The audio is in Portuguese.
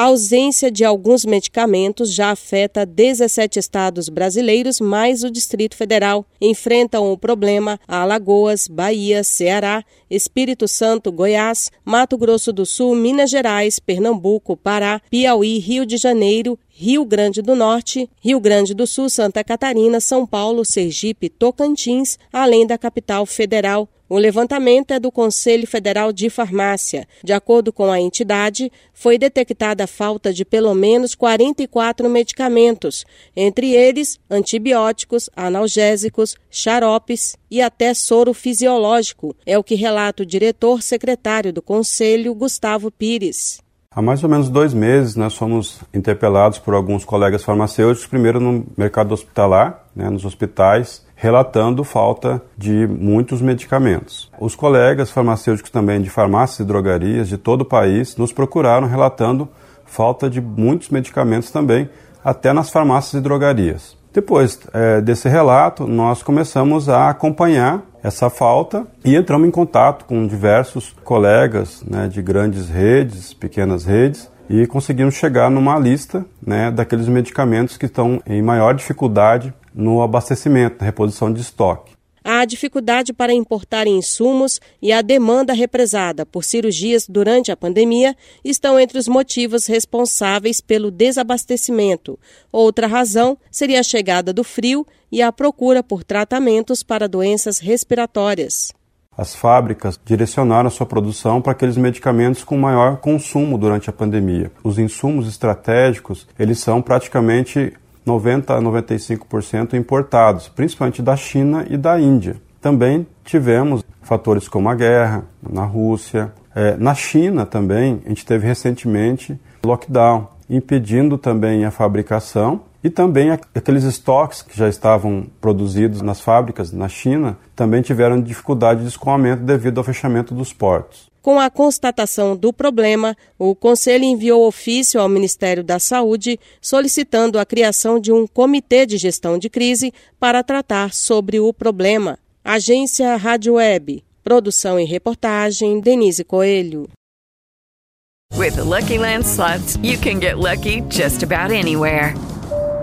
A ausência de alguns medicamentos já afeta 17 estados brasileiros, mais o Distrito Federal. Enfrentam o problema Alagoas, Bahia, Ceará, Espírito Santo, Goiás, Mato Grosso do Sul, Minas Gerais, Pernambuco, Pará, Piauí, Rio de Janeiro, Rio Grande do Norte, Rio Grande do Sul, Santa Catarina, São Paulo, Sergipe, Tocantins, além da capital federal. O levantamento é do Conselho Federal de Farmácia. De acordo com a entidade, foi detectada a falta de pelo menos 44 medicamentos, entre eles antibióticos, analgésicos, xaropes e até soro fisiológico, é o que relata o diretor secretário do Conselho, Gustavo Pires. Há mais ou menos dois meses, nós fomos interpelados por alguns colegas farmacêuticos, primeiro no mercado hospitalar, né, nos hospitais, relatando falta de muitos medicamentos. Os colegas farmacêuticos também de farmácias e drogarias de todo o país nos procuraram relatando falta de muitos medicamentos também, até nas farmácias e drogarias. Depois é, desse relato, nós começamos a acompanhar essa falta e entramos em contato com diversos colegas né, de grandes redes, pequenas redes, e conseguimos chegar numa lista né, daqueles medicamentos que estão em maior dificuldade no abastecimento, na reposição de estoque a dificuldade para importar insumos e a demanda represada por cirurgias durante a pandemia estão entre os motivos responsáveis pelo desabastecimento. Outra razão seria a chegada do frio e a procura por tratamentos para doenças respiratórias. As fábricas direcionaram sua produção para aqueles medicamentos com maior consumo durante a pandemia. Os insumos estratégicos, eles são praticamente 90 a 95% importados, principalmente da China e da Índia. Também tivemos fatores como a guerra na Rússia. É, na China também, a gente teve recentemente lockdown, impedindo também a fabricação e também aqueles estoques que já estavam produzidos nas fábricas na China também tiveram dificuldade de escoamento devido ao fechamento dos portos. Com a constatação do problema, o Conselho enviou ofício ao Ministério da Saúde solicitando a criação de um comitê de gestão de crise para tratar sobre o problema. Agência Rádio Web. Produção e reportagem Denise Coelho. With the Lucky Land slots, you can get lucky just about anywhere.